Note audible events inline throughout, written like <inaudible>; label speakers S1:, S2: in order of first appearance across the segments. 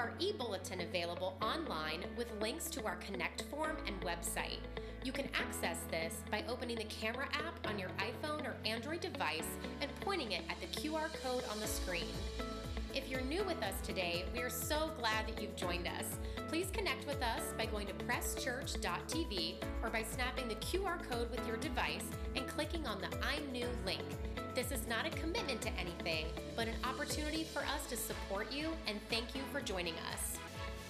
S1: our e bulletin available online with links to our Connect form and website. You can access this by opening the camera app on your iPhone or Android device and pointing it at the QR code on the screen. If you're new with us today, we are so glad that you've joined us. Please connect with us by going to presschurch.tv or by snapping the QR code with your device and clicking on the I'm New link. This is not a commitment to anything, but an opportunity for us to support you and thank you for joining us.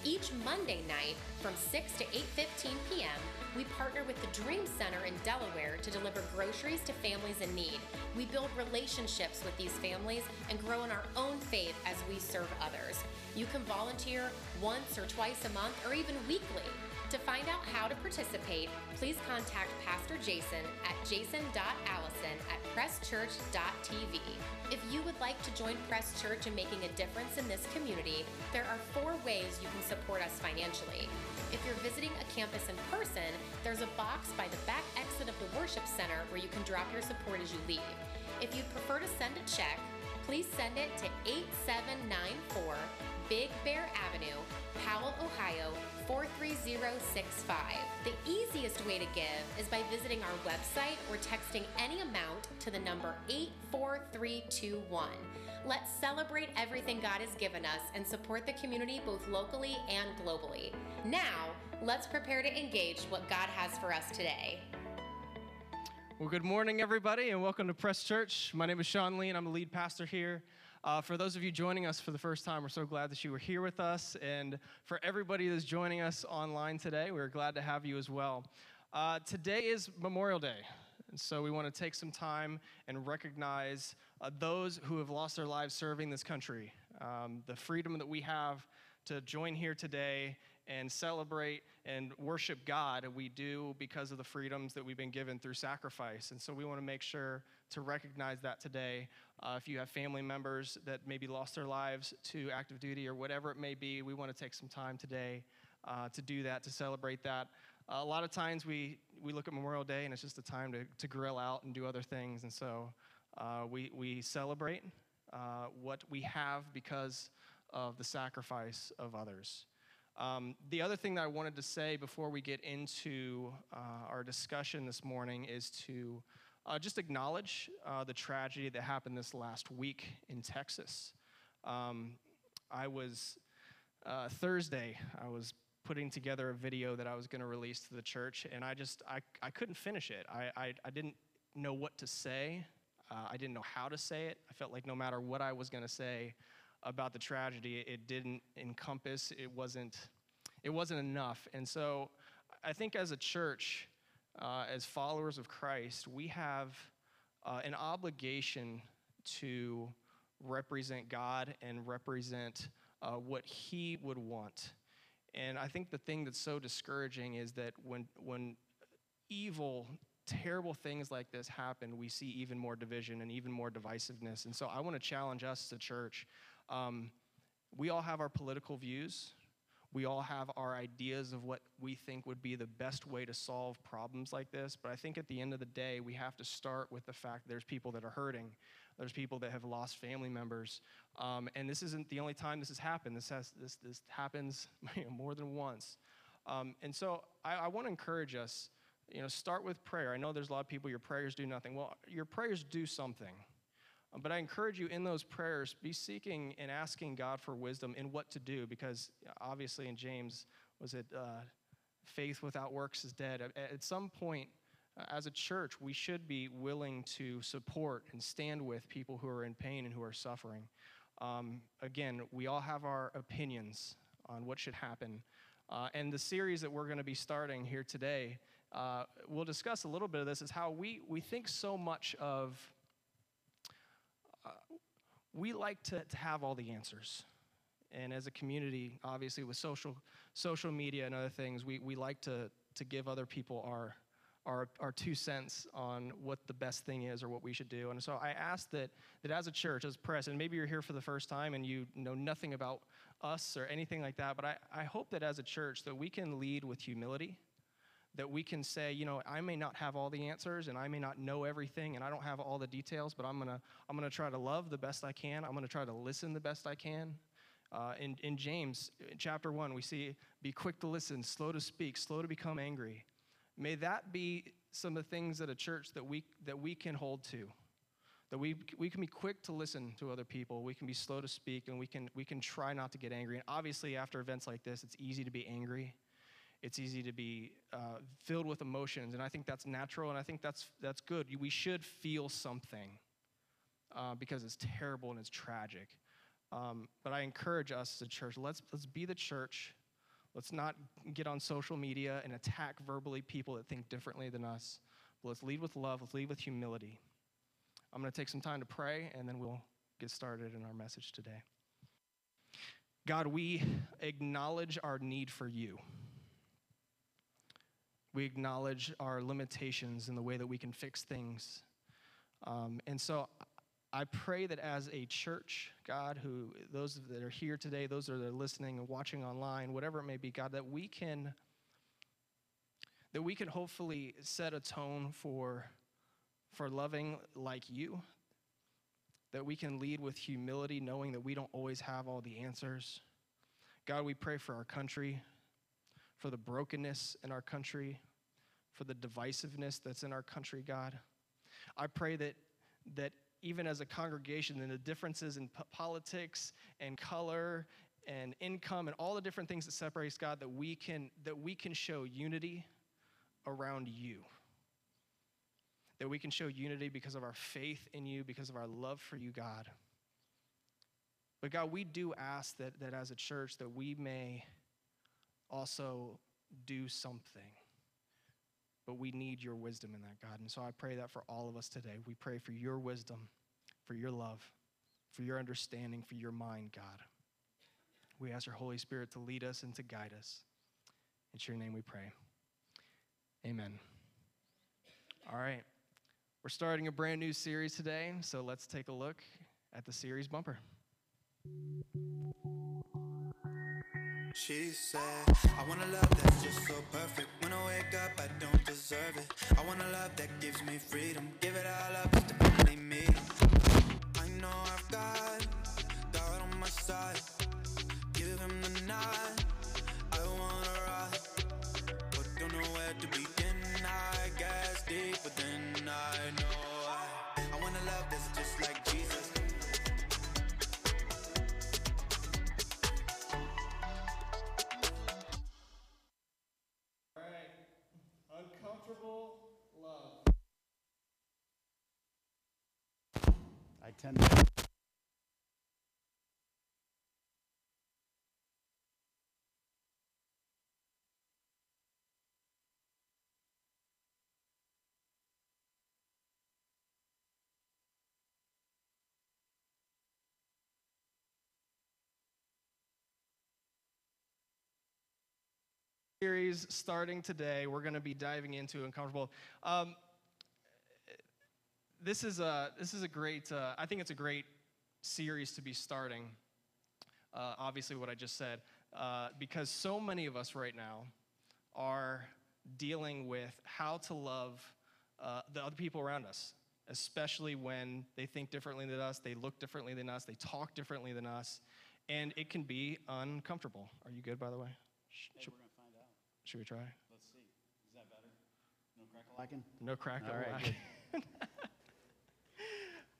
S1: Each Monday night from 6 to 8:15 p.m., we partner with the Dream Center in Delaware to deliver groceries to families in need. We build relationships with these families and grow in our own faith as we serve others. You can volunteer once or twice a month or even weekly. To find out how to participate, please contact Pastor Jason at jason.allison at presschurch.tv. If you would like to join Press Church in making a difference in this community, there are four ways you can support us financially. If you're visiting a campus in person, there's a box by the back exit of the worship center where you can drop your support as you leave. If you'd prefer to send a check, please send it to 8794 Big Bear Avenue, Powell, Ohio 43065. The easiest way to give is by visiting our website or texting any amount to the number 84321. Let's celebrate everything God has given us and support the community both locally and globally. Now, let's prepare to engage what God has for us today.
S2: Well, good morning, everybody, and welcome to Press Church. My name is Sean Lee, and I'm the lead pastor here. Uh, for those of you joining us for the first time, we're so glad that you were here with us. And for everybody that's joining us online today, we're glad to have you as well. Uh, today is Memorial Day. And so we want to take some time and recognize uh, those who have lost their lives serving this country. Um, the freedom that we have to join here today and celebrate and worship God, we do because of the freedoms that we've been given through sacrifice. And so we want to make sure to recognize that today. Uh, if you have family members that maybe lost their lives to active duty or whatever it may be, we want to take some time today uh, to do that, to celebrate that. Uh, a lot of times we, we look at Memorial Day and it's just a time to, to grill out and do other things. And so uh, we, we celebrate uh, what we have because of the sacrifice of others. Um, the other thing that I wanted to say before we get into uh, our discussion this morning is to uh, just acknowledge uh, the tragedy that happened this last week in Texas. Um, I was, uh, Thursday, I was putting together a video that I was going to release to the church, and I just, I, I couldn't finish it. I, I, I didn't know what to say. Uh, I didn't know how to say it. I felt like no matter what I was going to say about the tragedy, it didn't encompass, it wasn't, it wasn't enough. And so I think as a church, uh, as followers of Christ, we have uh, an obligation to represent God and represent uh, what He would want. And I think the thing that's so discouraging is that when, when evil, terrible things like this happen, we see even more division and even more divisiveness. And so I want to challenge us as a church. Um, we all have our political views, we all have our ideas of what we think would be the best way to solve problems like this, but I think at the end of the day, we have to start with the fact that there's people that are hurting. There's people that have lost family members. Um, and this isn't the only time this has happened. This, has, this, this happens <laughs> you know, more than once. Um, and so I, I want to encourage us, you know, start with prayer. I know there's a lot of people, your prayers do nothing. Well, your prayers do something. But I encourage you in those prayers, be seeking and asking God for wisdom in what to do, because obviously in James, was it uh, faith without works is dead? At some point, uh, as a church, we should be willing to support and stand with people who are in pain and who are suffering. Um, again, we all have our opinions on what should happen. Uh, and the series that we're going to be starting here today, uh, we'll discuss a little bit of this, is how we, we think so much of we like to, to have all the answers. And as a community, obviously with social, social media and other things, we, we like to, to give other people our, our, our two cents on what the best thing is or what we should do. And so I ask that, that as a church, as press, and maybe you're here for the first time and you know nothing about us or anything like that, but I, I hope that as a church that we can lead with humility that we can say, you know, I may not have all the answers and I may not know everything and I don't have all the details, but I'm gonna, I'm gonna try to love the best I can. I'm gonna try to listen the best I can. Uh, in, in James chapter 1, we see be quick to listen, slow to speak, slow to become angry. May that be some of the things at a church that we, that we can hold to. That we, we can be quick to listen to other people, we can be slow to speak, and we can, we can try not to get angry. And obviously, after events like this, it's easy to be angry. It's easy to be uh, filled with emotions, and I think that's natural, and I think that's, that's good. We should feel something uh, because it's terrible and it's tragic. Um, but I encourage us as a church, let's, let's be the church. Let's not get on social media and attack verbally people that think differently than us. But let's lead with love, let's lead with humility. I'm going to take some time to pray, and then we'll get started in our message today. God, we acknowledge our need for you. We acknowledge our limitations in the way that we can fix things. Um, and so I pray that as a church, God, who those that are here today, those that are listening and watching online, whatever it may be, God, that we can that we can hopefully set a tone for for loving like you. That we can lead with humility, knowing that we don't always have all the answers. God, we pray for our country, for the brokenness in our country, for the divisiveness that's in our country, God. I pray that that even as a congregation, and the differences in politics and color and income and all the different things that separates God, that we can that we can show unity around you. That we can show unity because of our faith in you, because of our love for you, God. But God, we do ask that, that as a church that we may also do something. But we need your wisdom in that, God. And so I pray that for all of us today. We pray for your wisdom, for your love, for your understanding, for your mind, God. We ask your Holy Spirit to lead us and to guide us. It's your name we pray. Amen. All right. We're starting a brand new series today, so let's take a look at the series bumper.
S3: She said, I want a love that's just so perfect. When I wake up, I don't deserve it. I want a love that gives me freedom. Give it all up, to only me. I know I've got God on my side. Give him the nod. I wanna ride, but don't know where to begin. I guess deep within, I know I, I want a love that's just like Jesus.
S4: I tend to.
S2: series starting today. We're going to be diving into uncomfortable. Um, this is a this is a great. Uh, I think it's a great series to be starting. Uh, obviously, what I just said, uh, because so many of us right now are dealing with how to love uh, the other people around us, especially when they think differently than us, they look differently than us, they talk differently than us, and it can be uncomfortable. Are you good, by the way?
S4: Hey,
S2: should,
S4: we're gonna find out.
S2: should we try?
S4: Let's see. Is that better? No crackle-lacking?
S2: No crack.
S4: All right. <laughs>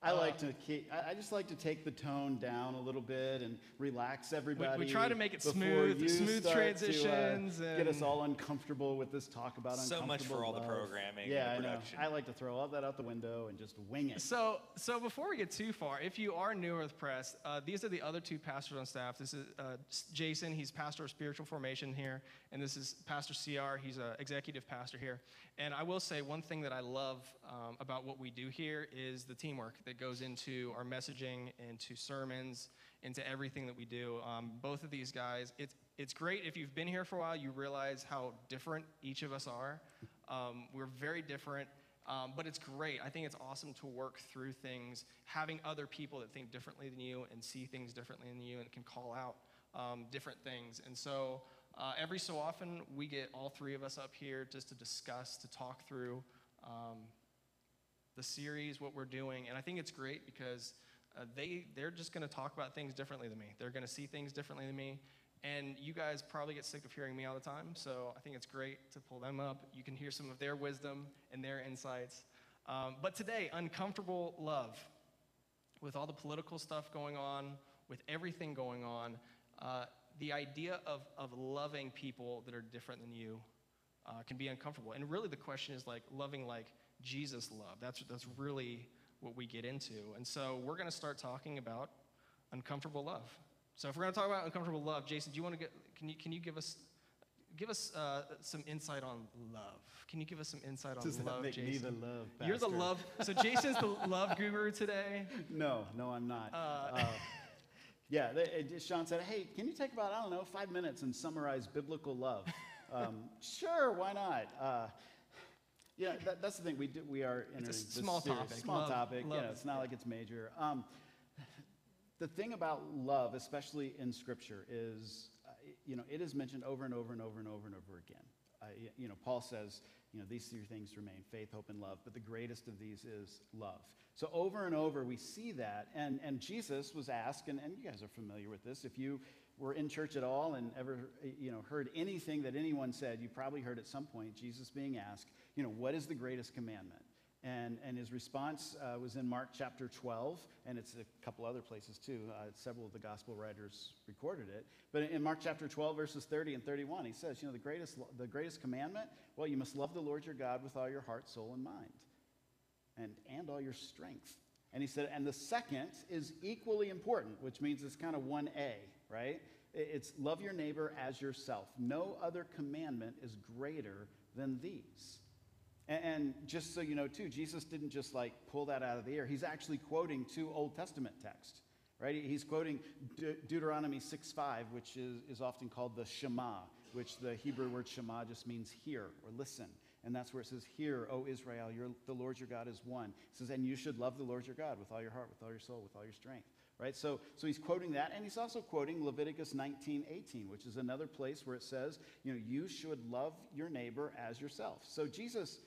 S4: I like to keep, I, I just like to take the tone down a little bit and relax everybody.
S2: We try to make it
S4: before
S2: smooth-
S4: you
S2: smooth
S4: start
S2: transitions
S4: To, uh, get us all uncomfortable with this talk about uncomfortable
S5: So much for
S4: uncomfortable
S5: all the
S4: love.
S5: programming and
S4: Yeah,
S5: the
S4: I know.
S5: production.
S4: I like to throw all that out the window and just wing it.
S2: So, so before we get too far, if you are new with Press, uh, these are the other two pastors on staff. This is uh, Jason, he's pastor of spiritual formation here, and this is Pastor CR, he's an executive pastor here. And I will say one thing that I love um, about what we do here is the teamwork that goes into our messaging, into sermons, into everything that we do. Um, both of these guys, it's it's great if you've been here for a while, you realize how different each of us are. Um, we're very different. Um, but it's great. I think it's awesome to work through things, having other people that think differently than you and see things differently than you and can call out um, different things. And so uh, every so often, we get all three of us up here just to discuss, to talk through um, the series, what we're doing. And I think it's great because uh, they, they're just going to talk about things differently than me. They're going to see things differently than me. And you guys probably get sick of hearing me all the time, so I think it's great to pull them up. You can hear some of their wisdom and their insights. Um, but today, uncomfortable love. With all the political stuff going on, with everything going on, uh, the idea of, of loving people that are different than you uh, can be uncomfortable. And really, the question is like loving like Jesus love. That's, that's really what we get into. And so, we're going to start talking about uncomfortable love. So if we're going to talk about uncomfortable love, Jason, do you want to get? Can you can you give us give us uh, some insight on love? Can you give us some insight on
S4: Does
S2: love,
S4: make
S2: Jason?
S4: me the love
S2: You're the love. So Jason's the <laughs> love guru today.
S4: No, no, I'm not.
S2: Uh,
S4: Uh, yeah, they, Sean said, hey, can you take about, I don't know, five minutes and summarize biblical love? <laughs> Um, sure, why not? Uh, yeah, that, that's the thing. We, do, we are in
S2: It's a small
S4: series-
S2: topic.
S4: Small
S2: Love-
S4: topic.
S2: love
S4: yeah, it's not like it's major. Um, the thing about love, especially in Scripture, is uh, you know it is mentioned over and over and over and over and over again. You know, Paul says, you know, these three things remain: faith, hope, and love. But the greatest of these is love. So over and over we see that, and and Jesus was asked, and, and you guys are familiar with this. If you were in church at all and ever you know heard anything that anyone said, you probably heard at some point Jesus being asked, you know, what is the greatest commandment? And, and his response uh, was in Mark chapter 12, and it's a couple other places too. Uh, several of the gospel writers recorded it. But in Mark chapter 12, verses 30 and 31, he says, You know, the greatest, the greatest commandment, well, you must love the Lord your God with all your heart, soul, and mind, and, and all your strength. And he said, And the second is equally important, which means it's kind of 1A, right? It's love your neighbor as yourself. No other commandment is greater than these. And, just so you know, too, Jesus didn't just like pull that out of the air. He's actually quoting two Old Testament texts, right? He's quoting De- Deuteronomy 6:5, which is, is often called the Shema, which the Hebrew word Shema just means hear or listen. And that's where it says, Hear, O Israel, your, the Lord your God is one. It says, And you should love the Lord your God with all your heart, with all your soul, with all your strength. Right? So, so he's quoting that, and he's also quoting Leviticus 19, 18, which is another place where it says, you know, you should love your neighbor as yourself. So Jesus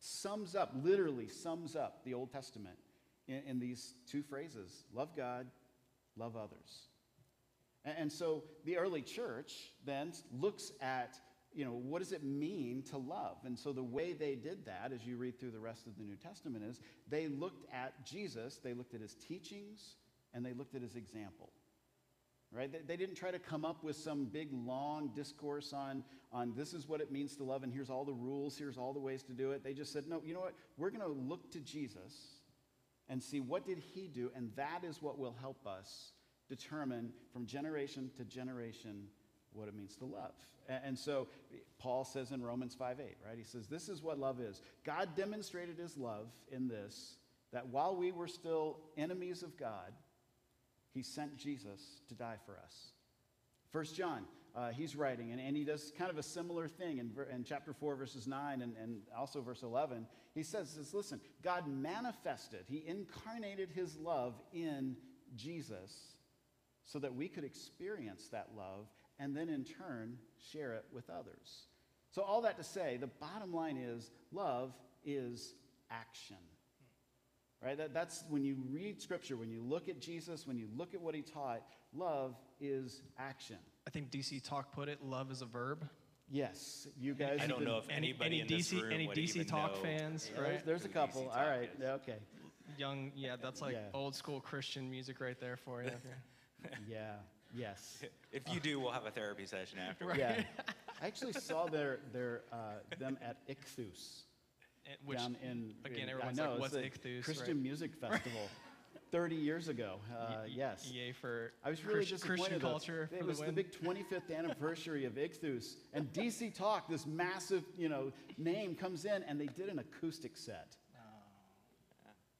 S4: sums up, literally sums up the Old Testament in, in these two phrases love God, love others. And, and so the early church then looks at, you know, what does it mean to love? And so the way they did that, as you read through the rest of the New Testament, is they looked at Jesus, they looked at his teachings, and they looked at his example right? They, they didn't try to come up with some big long discourse on, on this is what it means to love and here's all the rules here's all the ways to do it. They just said no you know what? We're going to look to jesus and see what did he do and that is what will help us determine from generation to generation what it means to love. A- and so paul says in romans 5 8 right? He says this is what love is. God demonstrated his love in this that while we were still enemies of god he sent Jesus to die for us. First John, uh, he's writing, and, and he does kind of a similar thing in, in chapter 4, verses 9, and, and also verse 11. He says, says, Listen, God manifested, he incarnated his love in Jesus so that we could experience that love and then in turn share it with others. So, all that to say, the bottom line is love is action right? That, that's when you read scripture, when you look at Jesus, when you look at what he taught, love is action.
S2: I think DC Talk put it, love is a verb.
S4: Yes, you guys.
S5: I don't
S4: been-
S5: know if
S2: Any,
S5: anybody
S2: any
S5: in this
S2: DC,
S5: room
S2: any
S5: would
S2: DC
S5: even
S2: Talk
S5: know
S2: fans,
S4: There's,
S2: right?
S4: there's a couple.
S5: DC
S4: All
S5: is.
S4: Okay.
S2: Young, yeah, that's like
S4: Yeah.
S2: old school Christian music right there for you. <laughs>
S4: Yeah. Yes.
S5: If you do, we'll have a therapy session after.
S4: Yeah. I actually saw their, their, uh, them at Ichthus
S2: And Which,
S4: down in.
S2: again,
S4: in- I
S2: everyone's
S4: know,
S2: like, what's Ichthus,
S4: Christian
S2: right?
S4: Music <laughs> Festival. 30 years ago. Uh,
S2: y-
S4: yes.
S2: Yay for
S4: I was really
S2: Christ-. Christian culture
S4: It was
S2: the
S4: the, big 25th anniversary of Ichthus, and DC Talk, this massive, you know, name comes in, and they did an acoustic set.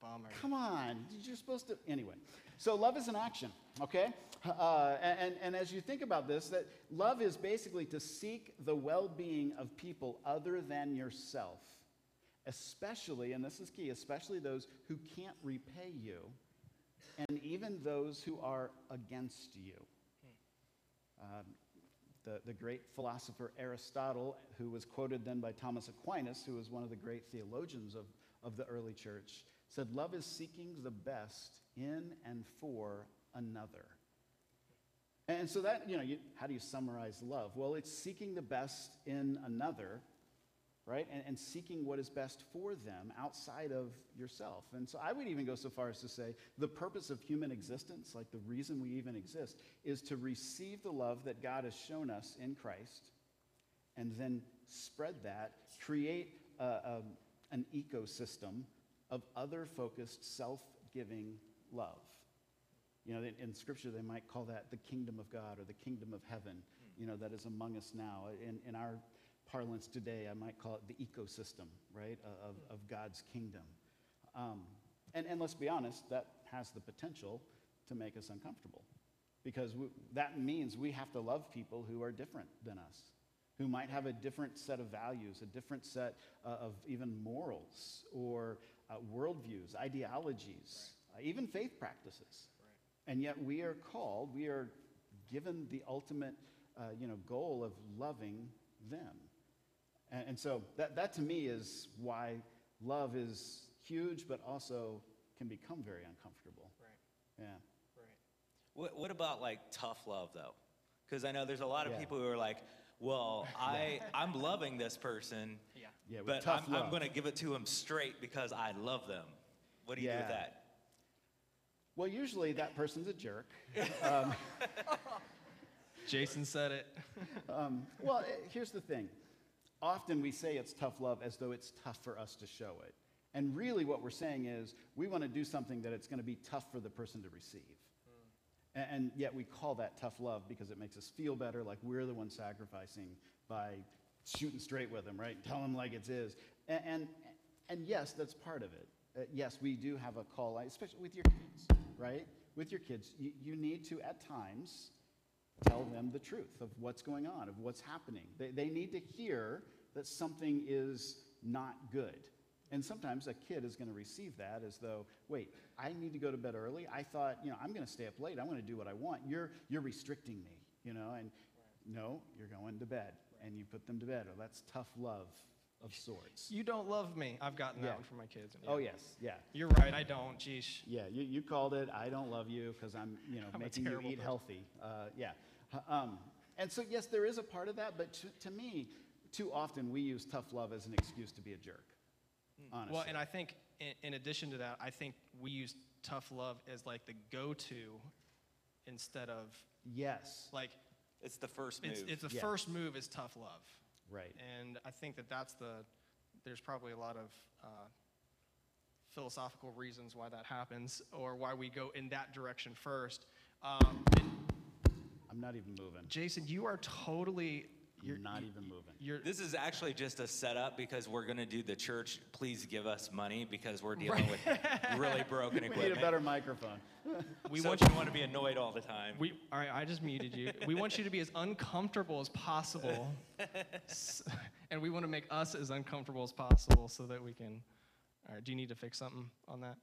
S2: Bummer.
S4: Come on, you're supposed to. Anyway, so love is an action, okay? Uh, and, and as you think about this, that love is basically to seek the well being of people other than yourself, especially, and this is key, especially those who can't repay you, and even those who are against you. Um, the, the great philosopher Aristotle, who was quoted then by Thomas Aquinas, who was one of the great theologians of, of the early church, said, Love is seeking the best in and for another. And so that, you know, you, how do you summarize love? Well, it's seeking the best in another, right? And, and seeking what is best for them outside of yourself. And so I would even go so far as to say the purpose of human existence, like the reason we even exist, is to receive the love that God has shown us in Christ and then spread that, create a, a, an ecosystem of other focused, self giving love. You know, in Scripture, they might call that the kingdom of God or the kingdom of heaven, hmm. you know, that is among us now. In, in our parlance today, I might call it the ecosystem, right, of, of God's kingdom. Um, and, and let's be honest, that has the potential to make us uncomfortable because we, that means we have to love people who are different than us, who might have a different set of values, a different set uh, of even morals or uh, worldviews, ideologies, right. uh, even faith practices. And yet we are called, we are given the ultimate uh, you know, goal of loving them. And, and so that, that to me is why love is huge, but also can become very uncomfortable.
S2: Right.
S4: Yeah.
S2: Right.
S5: What, what about like tough love though? Because I know there's a lot of
S4: Yeah.
S5: people who are like, well, <laughs> I, I'm loving this person,
S2: Yeah.
S4: Yeah,
S5: but I'm. I'm going to give it to them straight because I love them. What do you do with that?
S4: Well, usually that person's a jerk. <laughs> Um,
S2: Jason said it. <laughs>
S4: um, well, eh, here's the thing. Often we say it's tough love as though it's tough for us to show it. And really, what we're saying is we want to do something that it's going to be tough for the person to receive. A- And, yet we call that tough love because it makes us feel better, like we're the ones sacrificing by shooting straight with them, right? <laughs> Tell them like it is. And, and, and yes, that's part of it. Uh, yes, we do have a call, especially with your kids, right? With your kids, you, you need to, at times, tell them the truth of what's going on, of what's happening. They, they need to hear that something is not good. And sometimes a kid is going to receive that as though, wait, I need to go to bed early. I thought, you know, I'm going to stay up late. I'm going to do what I want. You're, you're restricting me, you know, and no, you're going to bed. And you put them to bed. Oh, that's tough love of sorts.
S2: You don't love me. I've gotten
S4: Yeah.
S2: that one from my kids.
S4: Oh, yes, yeah.
S2: You're right. I don't. Jeesh.
S4: Yeah, you, you called it. I don't love you because I'm, you know,
S2: I'm a
S4: making you
S2: terrible
S4: eat
S2: person.
S4: healthy. Uh, yeah. H- Um, and so, yes, there is a part of that, but to, to me, too often we use tough love as an excuse to be a jerk. Honestly.
S2: Well, and I think in, in addition to that, I think we use tough love as like the go-to instead of
S4: yes,
S2: like
S5: It's the first move.
S2: it's, it's the
S4: Yeah.
S2: first move is tough love.
S4: Right.
S2: And I think that that's the, there's probably a lot of uh, philosophical reasons why that happens or why we go in that direction first. Um,
S4: I'm not even moving.
S2: Jason, you are totally, you're
S4: You're not even moving.
S2: You're,
S5: This is actually just a setup because we're going to do the church, please give us money because we're dealing with really broken <laughs>
S4: We
S5: equipment.
S4: need a better microphone. <laughs>
S2: we
S5: so
S2: want you,
S5: to want to be annoyed all the time.
S2: we, all right, I just muted you. We want you to be as uncomfortable as possible. <laughs> And we want to make us as uncomfortable as possible so that we can, all right, do you need to fix something on that?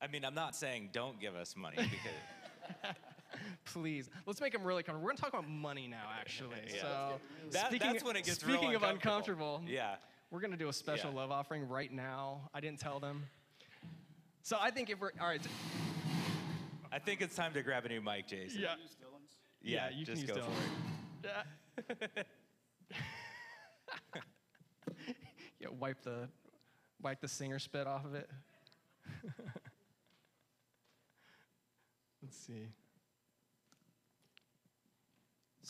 S5: I mean, I'm not saying don't give us money because <laughs>
S2: Please, let's make them really comfortable. We're gonna talk about money now, actually. <laughs>
S5: Yeah.
S2: So,
S5: That-
S2: speaking,
S5: that's when it gets real
S2: speaking of
S5: uncomfortable.
S2: uncomfortable,
S5: yeah.
S2: we're gonna do a special
S5: Yeah.
S2: love offering right now. I didn't tell them. So I think if we're all right,
S5: I think it's time to grab a new mic, Jason.
S2: yeah,
S5: Yeah,
S2: you
S5: just
S2: can use
S5: go for it.
S2: Yeah. <laughs> yeah, wipe the wipe the singer spit off of it. Let's see.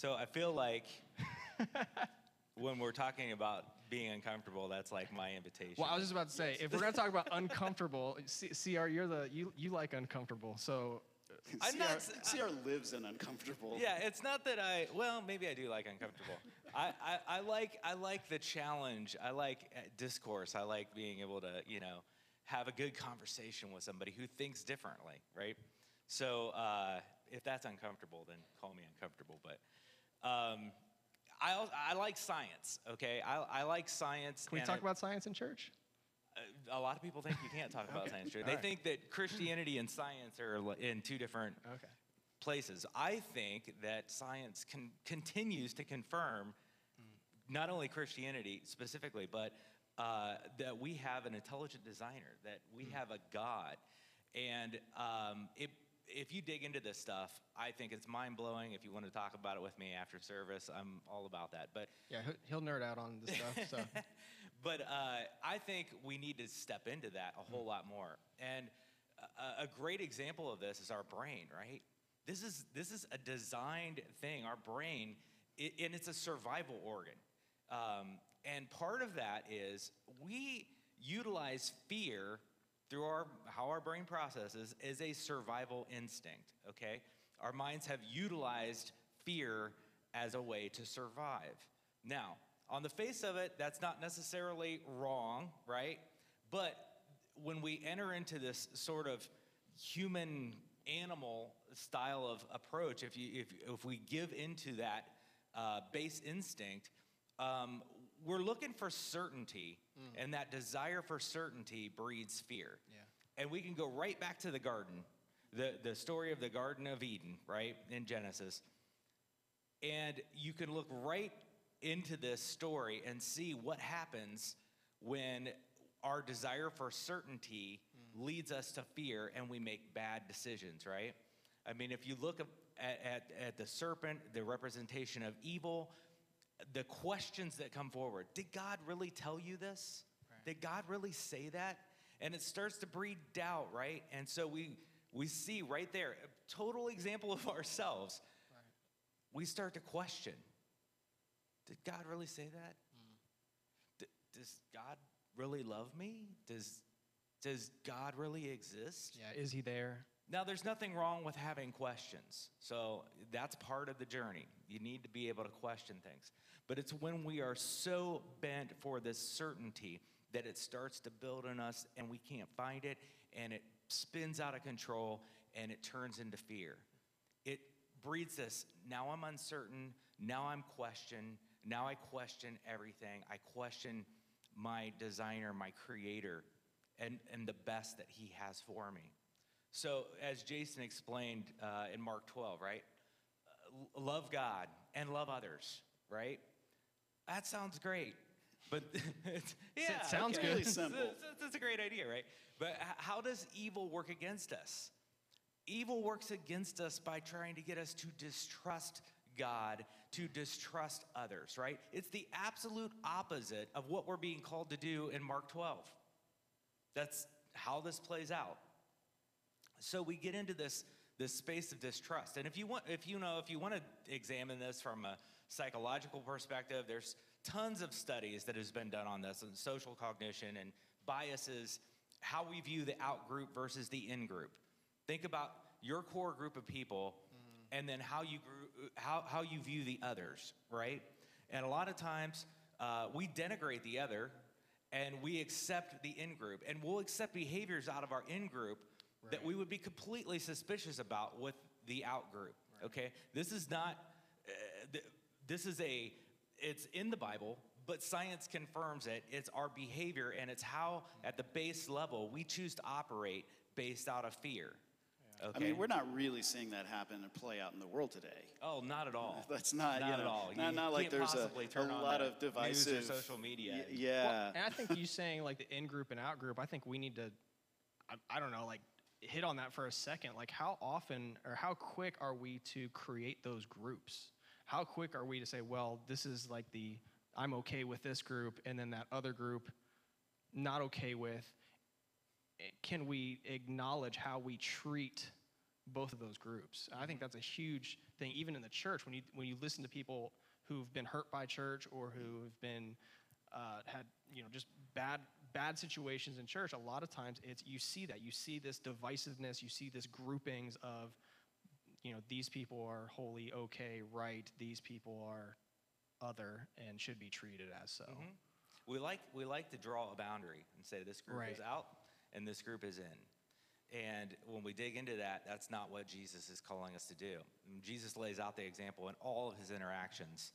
S5: So I feel like when we're talking about being uncomfortable, that's like my invitation.
S2: Well, I was just about to say, if we're gonna talk about uncomfortable, <laughs> C- CR, you're the you you like uncomfortable, so
S5: I'm
S6: CR,
S5: not s-
S6: CR lives in uncomfortable.
S5: Yeah, it's not that I. Well, maybe I do like uncomfortable. I, I, I like I like the challenge. I like uh, discourse. I like being able to you know have a good conversation with somebody who thinks differently, right? So uh, if that's uncomfortable, then call me uncomfortable. But um, I I like science. Okay, I, I like science.
S2: can we talk
S5: I-
S2: about science in church?
S5: a lot of people think you can't talk about science. They
S2: Alright.
S5: think that Christianity and science are in two different
S2: Okay.
S5: places. I think that science con- continues to confirm not only Christianity specifically, but uh, that we have an intelligent designer, that we have a God. And um, it, if you dig into this stuff, I think it's mind blowing. If you want to talk about it with me after service, I'm all about that. But
S2: Yeah, he'll- nerd out on this stuff. So <laughs>
S5: but uh, I think we need to step into that a whole lot more. And a, a great example of this is our brain, right? This is this is a designed thing. Our brain, i and it's a survival organ. Um, and part of that is we utilize fear through our how our brain processes is a survival instinct. Okay, our minds have utilized fear as a way to survive. Now, on the face of it, that's not necessarily wrong, right? But when we enter into this sort of human animal style of approach, if, you, if, if we give into that uh, base instinct, um, we're looking for certainty, Mm. and that desire for certainty breeds fear.
S2: Yeah.
S5: And we can go right back to the garden, the, the story of the Garden of Eden, right, in Genesis. And you can look right into this story and see what happens when our desire for certainty mm. leads us to fear and we make bad decisions, right? I mean, if you look at, at, at the serpent, the representation of evil, the questions that come forward did God really tell you this? Did God really say that? And it starts to breed doubt, right? And so we, we see right there, a total example of <laughs> ourselves. Right. We start to question Did God really say that? Hmm. D- does God really love me? Does, does God really exist?
S2: yeah, is he there?
S5: Now, there's nothing wrong with having questions. So that's part of the journey. You need to be able to question things. But it's when we are so bent for this certainty that it starts to build in us and we can't find it and it spins out of control and it turns into fear. It breeds this now I'm uncertain, now I'm questioned, now I question everything. I question my designer, my creator, and, and the best that he has for me. So, as Jason explained uh, in Mark 12, right? Love God and love others, right? That sounds great. But <laughs> yeah,
S2: sounds
S5: okay.
S2: good.
S6: Really simple.
S5: That's a great idea, right? But how does evil work against us? Evil works against us by trying to get us to distrust God, to distrust others, right? It's the absolute opposite of what we're being called to do in Mark 12. That's how this plays out. So we get into this this space of distrust. And if you want if you know if you want to examine this from a psychological perspective, there's tons of studies that has been done on this and social cognition and biases, how we view the out group versus the in group. Think about your core group of people and then how you how, how you view the others, right? And a lot of times uh, we denigrate the other and we accept the in group and we'll accept behaviors out of our in group that we would be completely suspicious about with the out group okay? This is not uh, this is a it's in the bible but science confirms it it's our behavior and it's how at the base level we choose to operate based out of fear okay
S6: I mean, we're not really seeing that happen and play out in the world today.
S5: oh not at all <laughs>
S6: That's not,
S5: not
S6: you
S5: at all
S6: not, not like there's a, a lot of divisive
S5: news or social media
S6: Y-
S5: and-
S6: yeah.
S2: And I think you saying like the in group and out group, I think we need to, I, I don't know, like hit on that for a second. Like how often or how quick are we to create those groups? How quick are we to say, well, this is like the I'm okay with this group, and then that other group not okay with? Eh, Can we acknowledge how we treat both of those groups? I think that's a huge thing, even in the church. When you when you listen to people who've been hurt by church or who have been uh, had you know just bad bad situations in church, a lot of times it's you see that you see this divisiveness, you see this groupings of you know these people are wholly okay, right? These people are other and should be treated as so.
S5: We like we like to draw a boundary and say this group is out and this group is in. And when we dig into that, that's not what Jesus is calling us to do. And Jesus lays out the example in all of his interactions,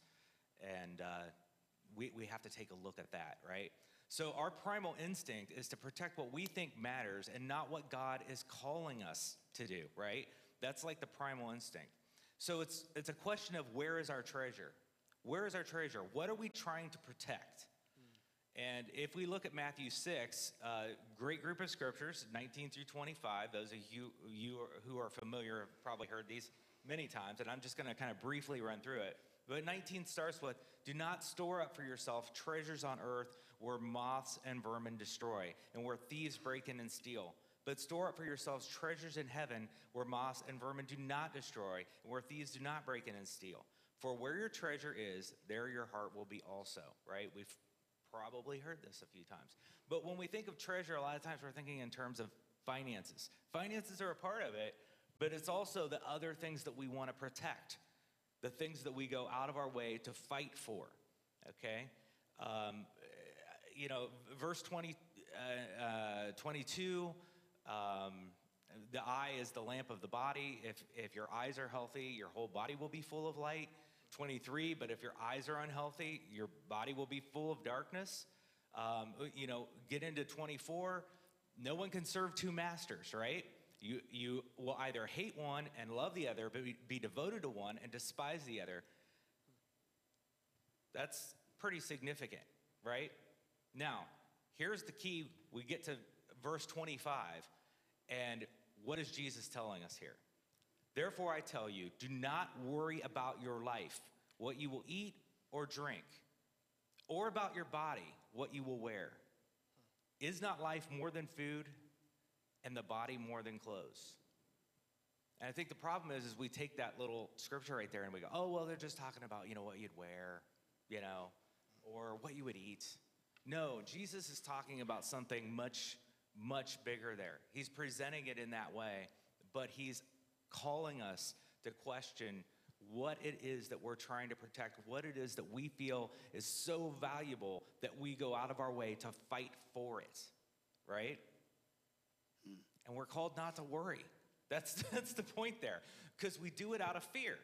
S5: and uh, we we have to take a look at that, right? So our primal instinct is to protect what we think matters and not what God is calling us to do, right? That's like the primal instinct. So it's it's a question of where is our treasure? Where is our treasure? What are we trying to protect? And if we look at Matthew 6, uh, great group of scriptures, 19 through 25. Those of you, you who are familiar have probably heard these many times, and I'm just going to kind of briefly run through it. But 19 starts with Do not store up for yourself treasures on earth where moths and vermin destroy, and where thieves break in and steal. But store up for yourselves treasures in heaven where moss and vermin do not destroy, and where thieves do not break in and steal. For where your treasure is, there your heart will be also, right? We've probably heard this a few times. But when we think of treasure, a lot of times we're thinking in terms of finances. Finances are a part of it, but it's also the other things that we want to protect, the things that we go out of our way to fight for, okay? Um, you know, verse 20, uh, uh, 22, um, the eye is the lamp of the body. If, if your eyes are healthy, your whole body will be full of light. 23, but if your eyes are unhealthy, your body will be full of darkness. Um, you know, get into 24, no one can serve two masters, right? You, you will either hate one and love the other, but be, be devoted to one and despise the other. That's pretty significant, right? Now, here's the key. We get to verse 25, and what is Jesus telling us here? Therefore, I tell you, do not worry about your life, what you will eat or drink, or about your body, what you will wear. Is not life more than food, and the body more than clothes? And I think the problem is, is we take that little scripture right there and we go, oh, well, they're just talking about, you know, what you'd wear, you know, or what you would eat. No, Jesus is talking about something much, much bigger there. He's presenting it in that way, but he's calling us to question what it is that we're trying to protect, what it is that we feel is so valuable that we go out of our way to fight for it, right? And we're called not to worry. That's, <laughs> that's the point there, because we do it out of fear.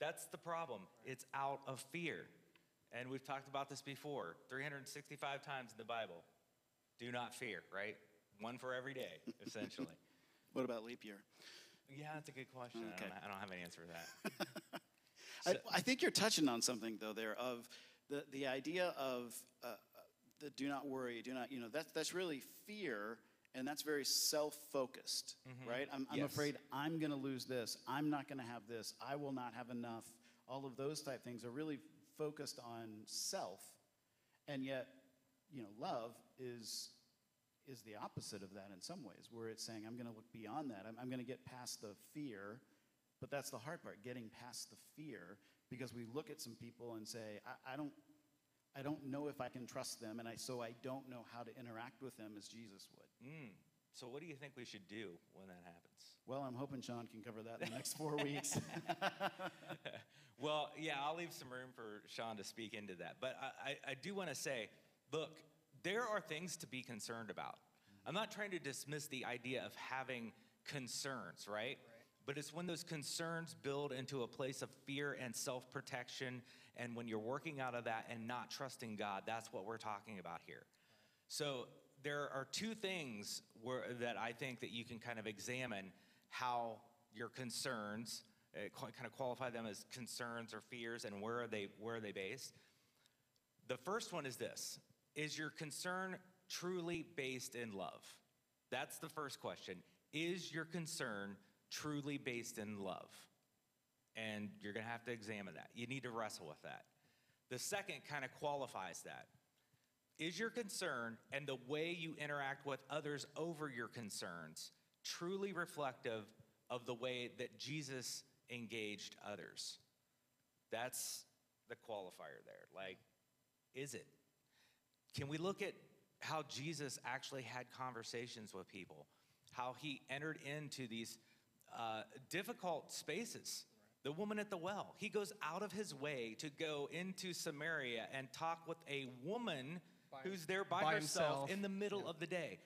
S5: That's the problem. It's out of fear. And we've talked about this before 365 times in the Bible. Do not fear, right? One for every day, <laughs> essentially.
S6: What about leap year?
S5: yeah, that's a good question. I, don't, I don't have an answer for that. <laughs>
S6: I, I think you're touching on something though there of the, the idea of uh, uh, the do not worry, do not, you know, that's, that's really fear and that's very self-focused, right? I'm, I'm
S2: Yes.
S6: afraid I'm going to lose this. I'm not going to have this. I will not have enough. All of those type things are really focused on self. And yet, you know, love is is the opposite of that in some ways, where it's saying, I'm going to look beyond that. I'm, I'm going to get past the fear. But that's the hard part, getting past the fear, because we look at some people and say, I, I don't. I don't know if I can trust them, and I, so I don't know how to interact with them as Jesus would.
S5: Mm. So, what do you think we should do when that happens?
S6: Well, I'm hoping Sean can cover that in the next four weeks. <laughs>
S5: well, yeah, I'll leave some room for Sean to speak into that. But I, I, I do want to say look, there are things to be concerned about. I'm not trying to dismiss the idea of having concerns, right? But it's when those concerns build into a place of fear and self protection, and when you're working out of that and not trusting God, that's what we're talking about here. So there are two things where, that I think that you can kind of examine how your concerns, uh, kind of qualify them as concerns or fears, and where are they where are they based. The first one is this: Is your concern truly based in love? That's the first question. Is your concern truly based in love? And you're going to have to examine that. You need to wrestle with that. The second kind of qualifies that. Is your concern and the way you interact with others over your concerns truly reflective of the way that Jesus engaged others? That's the qualifier there. Like, is it? Can we look at how Jesus actually had conversations with people? How he entered into these uh, difficult spaces. The woman at the well, he goes out of his way to go into Samaria and talk with a woman who's there by,
S2: by
S5: herself
S2: himself.
S5: in the middle of the day.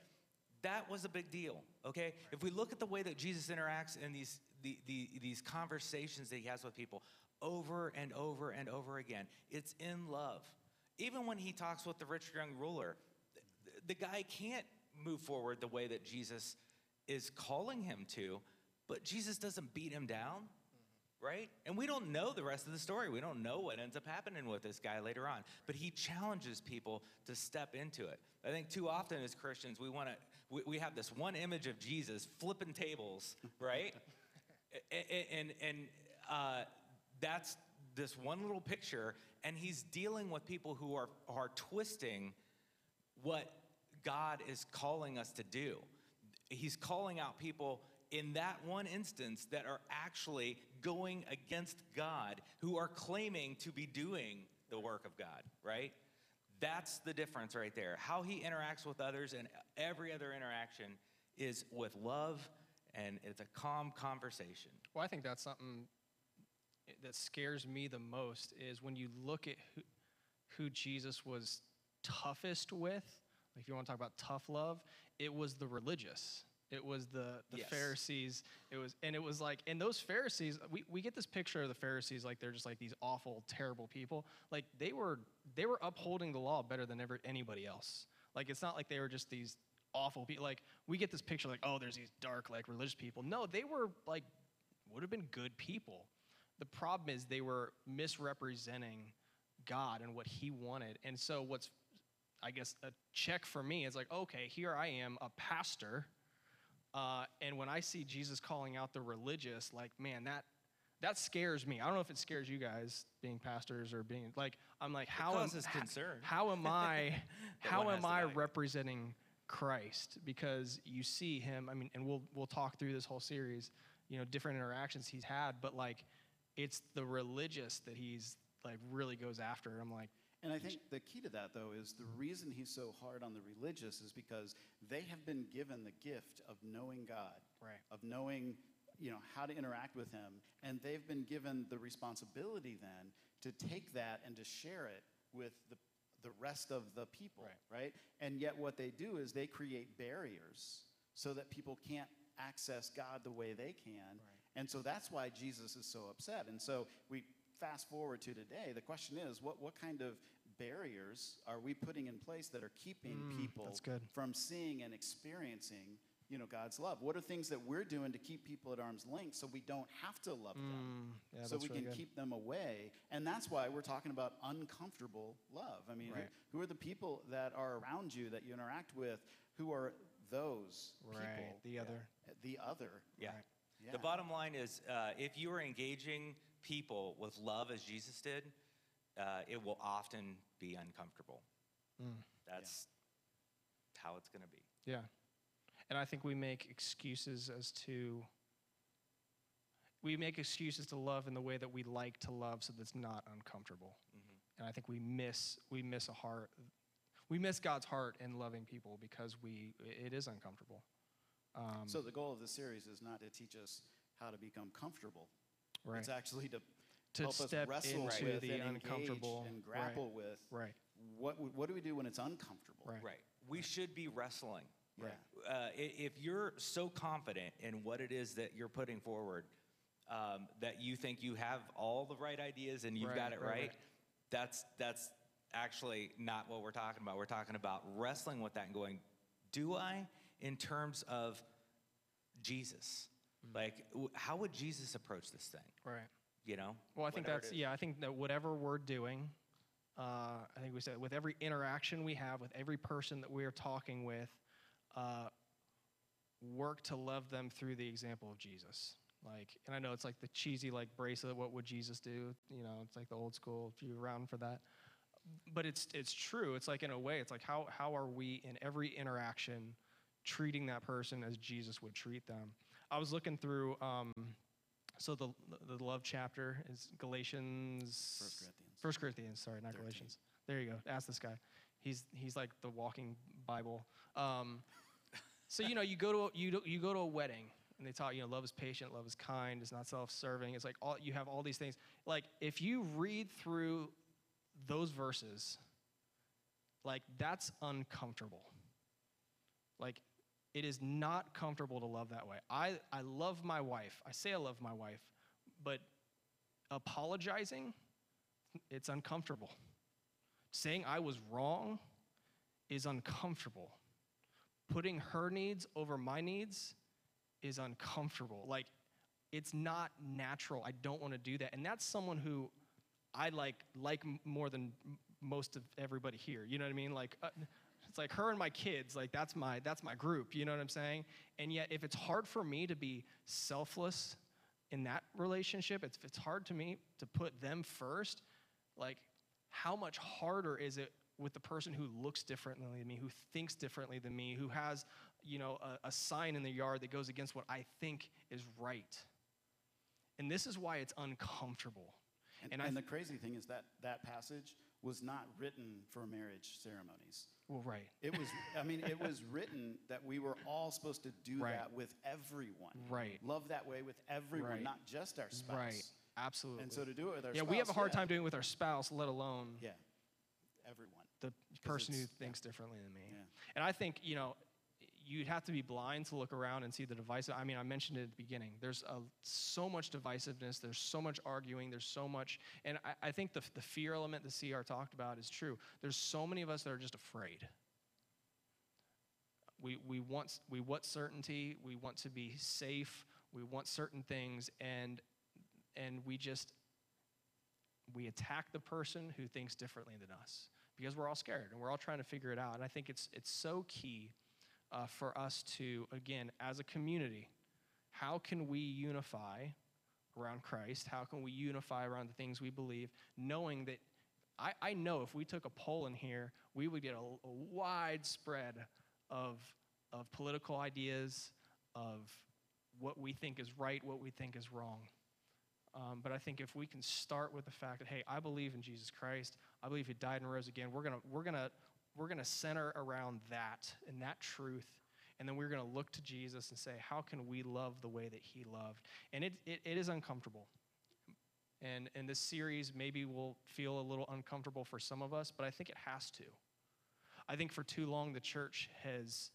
S5: That was a big deal, okay? If we look at the way that Jesus interacts in these, the, the, these conversations that he has with people over and over and over again, it's in love. Even when he talks with the rich young ruler, th- the guy can't move forward the way that Jesus is calling him to, but Jesus doesn't beat him down, right? And we don't know the rest of the story. We don't know what ends up happening with this guy later on. But he challenges people to step into it. I think too often as Christians, we want to, we, we have this one image of Jesus flipping tables, right? <laughs> A- a- and and uh, that's this one little picture, and he's dealing with people who are are twisting what God is calling us to do. He's calling out people in that one instance that are actually going against God, who are claiming to be doing the work of God, right? That's the difference right there. How he interacts with others and every other interaction is with love and it's a calm conversation.
S2: Well, I think that's something that scares me the most is when you look at who, who Jesus was toughest with. If you want to talk about tough love, it was the religious. It was the, the
S5: Yes.
S2: Pharisees. It was, and it was like, and those Pharisees, we, we get this picture of the Pharisees like they're just like these awful, terrible people. Like they were, they were upholding the law better than ever anybody else. Like it's not like they were just these awful people. Like we get this picture like, oh, there's these dark, like religious people. No, they were like, would have been good people. The problem is they were misrepresenting God and what He wanted. And so what's I guess a check for me is like, okay, here I am, a pastor, uh, and when I see Jesus calling out the religious, like, man, that that scares me. I don't know if it scares you guys being pastors or being like, I'm like, how am, ha- how am <laughs> I, how am I representing Christ? Because you see him. I mean, and we'll we'll talk through this whole series, you know, different interactions he's had, but like, it's the religious that he's like really goes after. I'm like,
S4: And I think the key to that, though, is the reason he's so hard on the religious is because they have been given the gift of knowing God,
S2: Right.
S4: of knowing, you know, how to interact with Him, and they've been given the responsibility then to take that and to share it with the the rest of the people, right? And yet, what they do is they create barriers so that people can't access God the way they can. And so that's why Jesus is so upset. And so we fast forward to today. The question is, what, what kind of barriers are we putting in place that are keeping people
S2: Mm, good.
S4: from seeing and experiencing, you know, God's love? What are things that we're doing to keep people at arm's length so we don't have to love them?
S2: Mm, yeah,
S4: so we
S2: really
S4: can
S2: good.
S4: keep them away. And that's why we're talking about uncomfortable love. I mean, who-
S2: Right.
S4: who, are the people that are around you that you interact with? Who are those
S2: Right,
S4: people?
S2: the other.
S4: The other.
S5: Yeah.
S2: Right.
S4: Yeah.
S5: The bottom line is uh, if you are engaging people with love as Jesus did, uh, it will often be uncomfortable.
S2: Mm.
S5: That's how it's going to be.
S2: Yeah. And I think we make excuses as to we make excuses to love in the way that we like to love so that's not uncomfortable. And I think we miss we miss a heart we miss God's heart in loving people because we it is uncomfortable. Um,
S4: So the goal of the series is not to teach us how to become comfortable.
S2: right.
S4: It's actually to,
S2: To
S4: help us wrestle
S2: into
S4: with
S2: the
S4: and
S2: uncomfortable,
S4: and
S2: right.
S4: grapple with
S2: right.
S4: what, what do we do when it's uncomfortable.
S2: Right.
S5: Right. We should be wrestling.
S4: Yeah.
S5: Uh, if you're so confident in what it is that you're putting forward, um, that you think you have all the right ideas and you've
S2: Right,
S5: got it
S2: right,
S5: right,
S2: right.
S5: that's that's actually not what we're talking about. We're talking about wrestling with that and going, do I, in terms of Jesus,
S2: Mm.
S5: like w- how would Jesus approach this thing?
S2: Right.
S5: You know?
S2: Well, I think
S5: Whatever it
S2: that's yeah. I think that whatever we're doing, uh, I think we said with every interaction we have with every person that we are talking with, uh, work to love them through the example of Jesus. Like, and I know it's like the cheesy like bracelet. What would Jesus do? You know, it's like the old school. If you're around for that, but it's it's true. It's like in a way, it's like how how are we in every interaction treating that person as Jesus would treat them? I was looking through. Um, so the the love chapter is Galatians.
S4: First Corinthians.
S2: First Corinthians. Sorry, not
S4: 13.
S2: Galatians. There you go. Ask this guy. He's he's like the walking Bible. Um, so you know, you go to you you go to a wedding and they talk. You know, love is patient, love is kind, it's not self-serving. It's like all you have all these things. Like if you read through those verses, like that's uncomfortable. Like it is not comfortable to love that way. I, I love my wife. I say I love my wife, but apologizing, it's uncomfortable. Saying I was wrong is uncomfortable. Putting her needs over my needs is uncomfortable. Like it's not natural. I don't want to do that. And that's someone who I like like more than most of everybody here. You know what I mean? Like uh, it's like her and my kids. Like that's my that's my group. You know what I'm saying? And yet, if it's hard for me to be selfless in that relationship, if it's hard to me to put them first, like how much harder is it with the person who looks differently than me, who thinks differently than me, who has, you know, a, a sign in the yard that goes against what I think is right. And this is why it's uncomfortable.
S6: And,
S2: and th-
S6: the crazy thing is that that passage was not written for marriage ceremonies.
S2: Well, right.
S6: It was, I mean, it was <laughs> written that we were all supposed to do
S2: Right.
S6: that with everyone.
S2: Right.
S6: Love that way with everyone,
S2: Right.
S6: not just our spouse.
S2: Right. Absolutely.
S6: And so to do it with our
S2: yeah,
S6: spouse,
S2: we have a hard
S6: yeah,
S2: time doing it with our spouse, let alone
S6: Yeah, everyone.
S2: the person who
S6: it's- yeah.
S2: thinks differently than me.
S6: Yeah.
S2: And I think, you know, you'd have to be blind to look around and see the divisive. I mean, I mentioned it at the beginning. There's a, so much divisiveness. There's so much arguing. There's so much. And I, I think the, the fear element that CR talked about is true. There's so many of us that are just afraid. We, we, want, we want certainty. We want to be safe. We want certain things. And, and we just, we attack the person who thinks differently than us because we're all scared and we're all trying to figure it out. And I think it's, it's so key uh, for us to, again, as a community, how can we unify around Christ? How can we unify around the things we believe, knowing that I, I know if we took a poll in here, we would get a, a wide spread of, of political ideas, of what we think is right, what we think is wrong. Um, but I think if we can start with the fact that, hey, I believe in Jesus Christ, I believe He died and rose again. We're gonna we're gonna we're gonna center around that and that truth, and then we're gonna look to Jesus and say, how can we love the way that He loved? And it it, it is uncomfortable. And and this series maybe will feel a little uncomfortable for some of us, but I think it has to. I think for too long the church has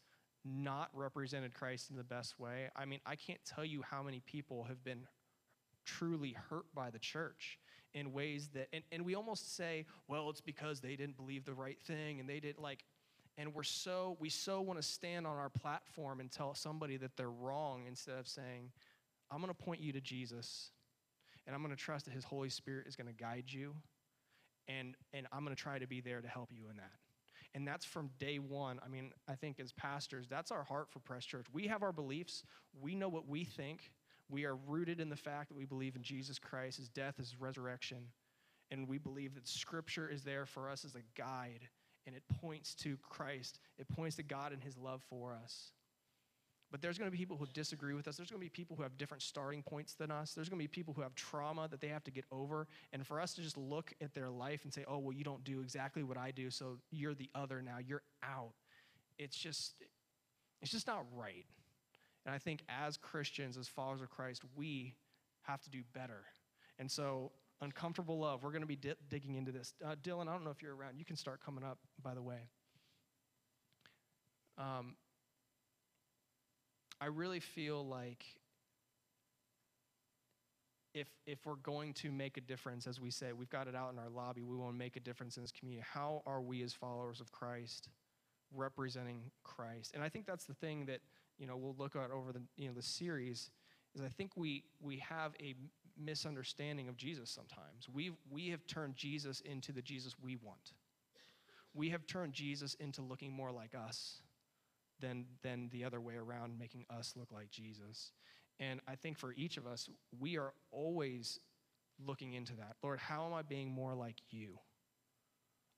S2: not represented Christ in the best way. I mean, I can't tell you how many people have been truly hurt by the church in ways that and, and we almost say well it's because they didn't believe the right thing and they didn't like and we're so we so want to stand on our platform and tell somebody that they're wrong instead of saying i'm going to point you to jesus and i'm going to trust that his holy spirit is going to guide you and and i'm going to try to be there to help you in that. And that's from day one. I mean i think as pastors that's our heart for press church. We have our beliefs. We know what we think we are rooted in the fact that we believe in Jesus Christ, his death, his resurrection, and we believe that scripture is there for us as a guide and it points to Christ. It points to God and his love for us. But there's going to be people who disagree with us. There's going to be people who have different starting points than us. There's going to be people who have trauma that they have to get over. And for us to just look at their life and say, oh, well, you don't do exactly what I do, so you're the other now, you're out. It's just, it's just not right. And I think as Christians, as followers of Christ, we have to do better. And so, uncomfortable love, we're going to be di- digging into this. Uh, Dylan, I don't know if you're around. You can start coming up, by the way. Um, I really feel like if, if we're going to make a difference, as we say, we've got it out in our lobby, we want to make a difference in this community. How are we, as followers of Christ, representing Christ? And I think that's the thing that you know we'll look at over the you know the series is I think we we have a misunderstanding of Jesus sometimes. We we have turned Jesus into the Jesus we want. We have turned Jesus into looking more like us than than the other way around, making us look like Jesus. And I think for each of us, we are always looking into that. Lord, how am I being more like you?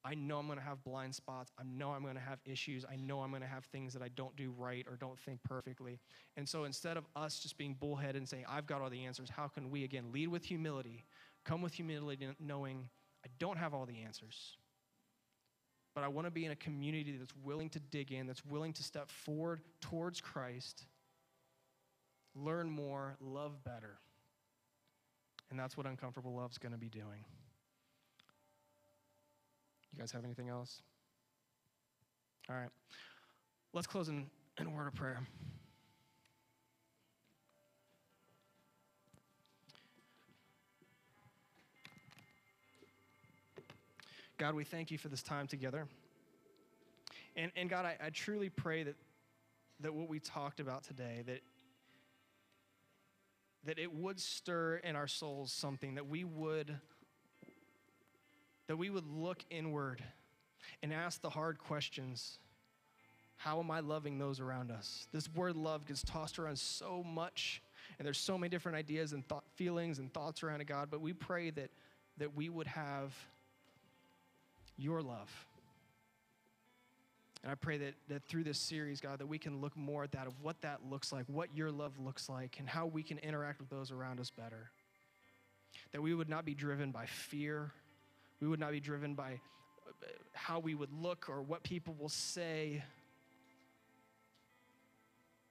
S2: I know I'm going to have blind spots. I know I'm going to have issues. I know I'm going to have things that I don't do right or don't think perfectly. And so instead of us just being bullheaded and saying, I've got all the answers, how can we, again, lead with humility, come with humility, knowing I don't have all the answers. But I want to be in a community that's willing to dig in, that's willing to step forward towards Christ, learn more, love better. And that's what uncomfortable love is going to be doing. You guys have anything else? All right. Let's close in, in a word of prayer. God, we thank you for this time together. And, and God, I, I truly pray that, that what we talked about today, that that it would stir in our souls something that we would that we would look inward and ask the hard questions. How am I loving those around us? This word love gets tossed around so much, and there's so many different ideas and thought, feelings and thoughts around it, God, but we pray that, that we would have your love. And I pray that, that through this series, God, that we can look more at that, of what that looks like, what your love looks like, and how we can interact with those around us better. That we would not be driven by fear, we would not be driven by uh, how we would look or what people will say,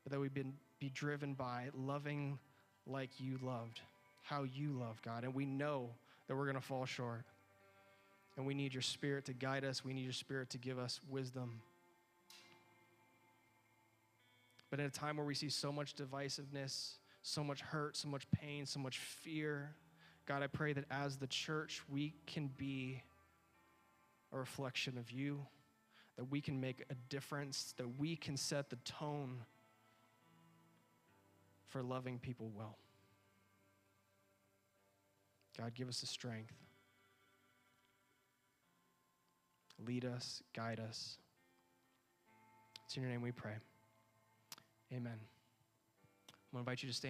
S2: but that we'd be driven by loving like you loved, how you love, God. And we know that we're going to fall short. And we need your spirit to guide us, we need your spirit to give us wisdom. But in a time where we see so much divisiveness, so much hurt, so much pain, so much fear, God, I pray that as the church, we can be a reflection of you, that we can make a difference, that we can set the tone for loving people well. God, give us the strength. Lead us, guide us. It's in your name we pray. Amen. I'm going to invite you to stand.